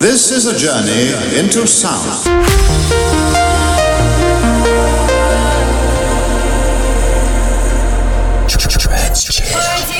This is a journey into sound. Transgender.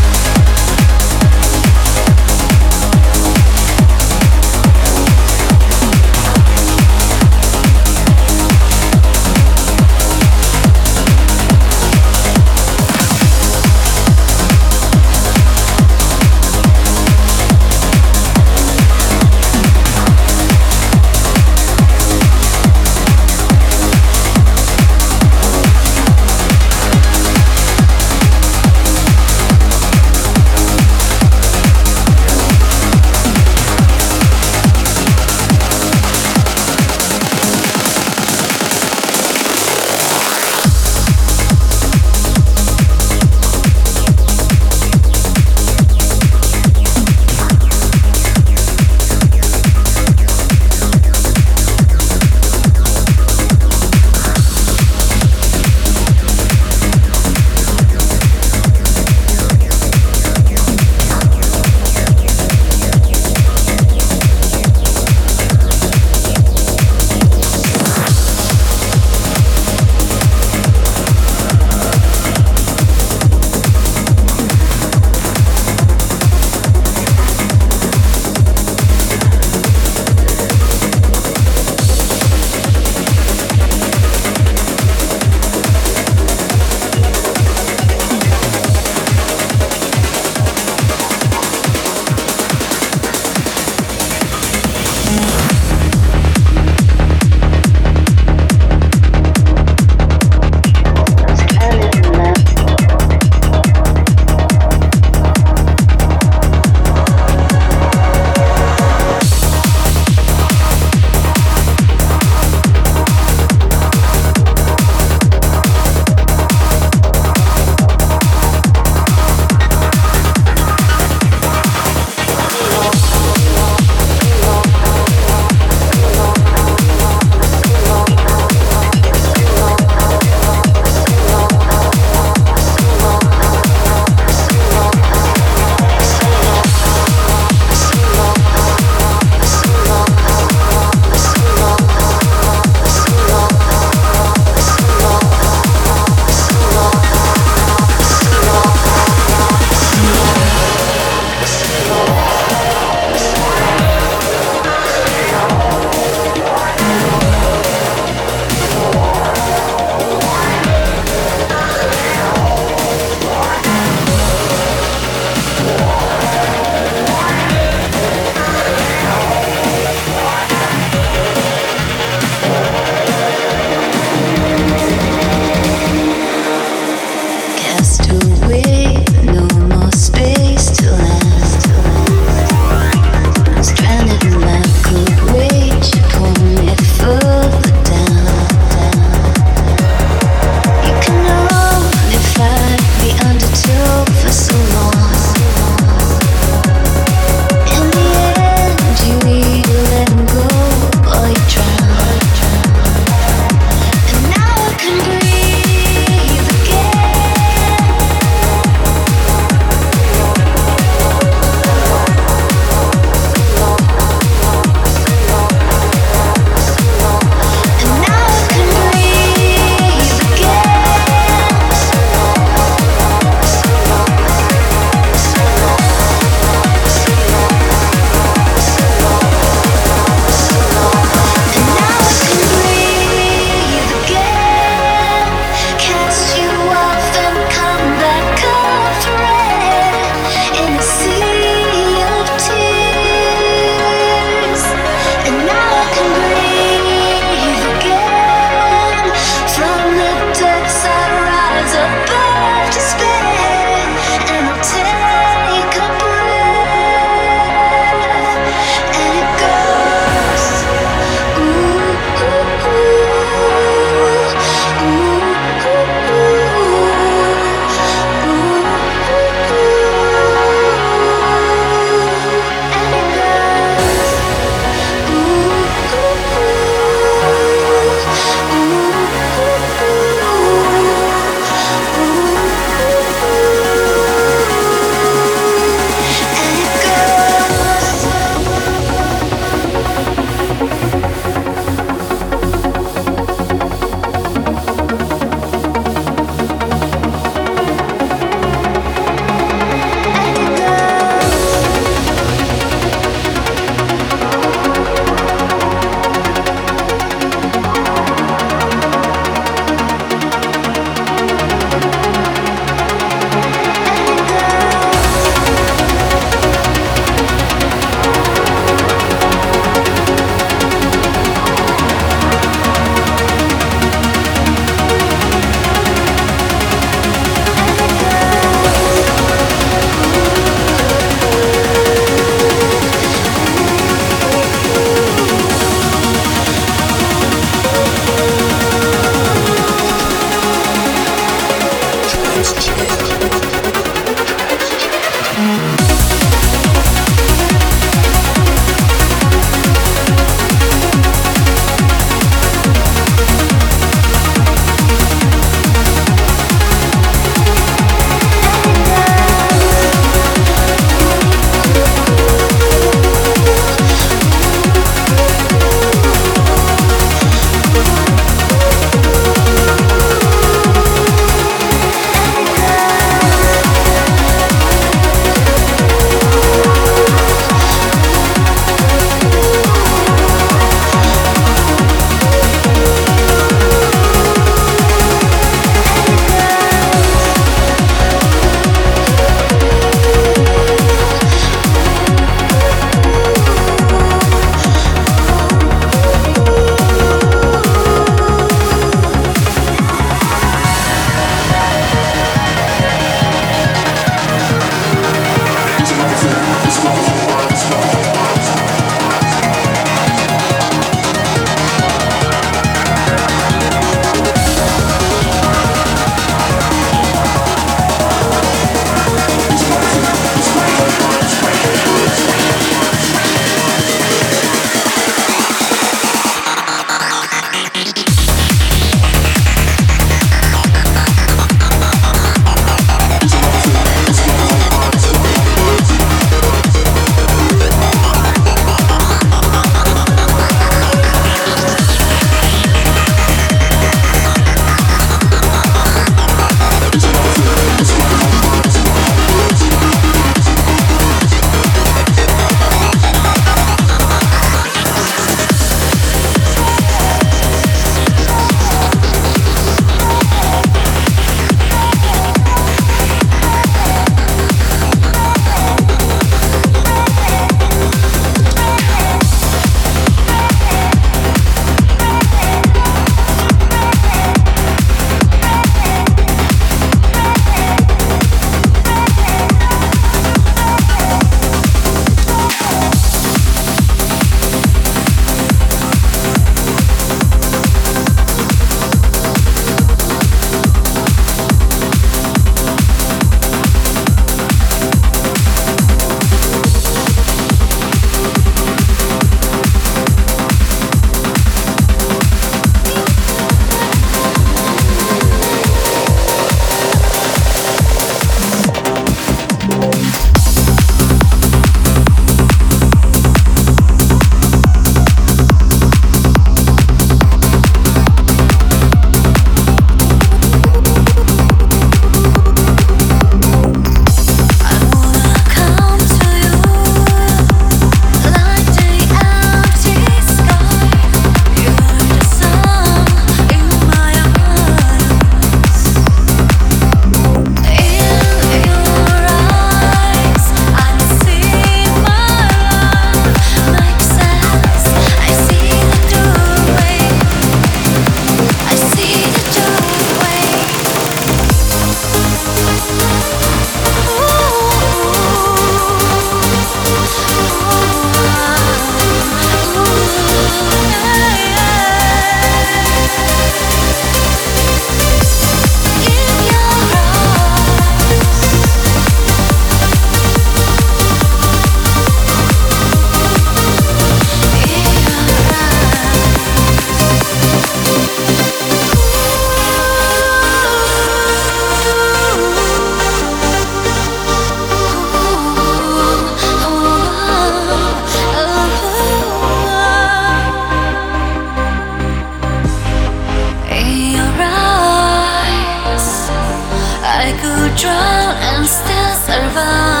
Drown and still survive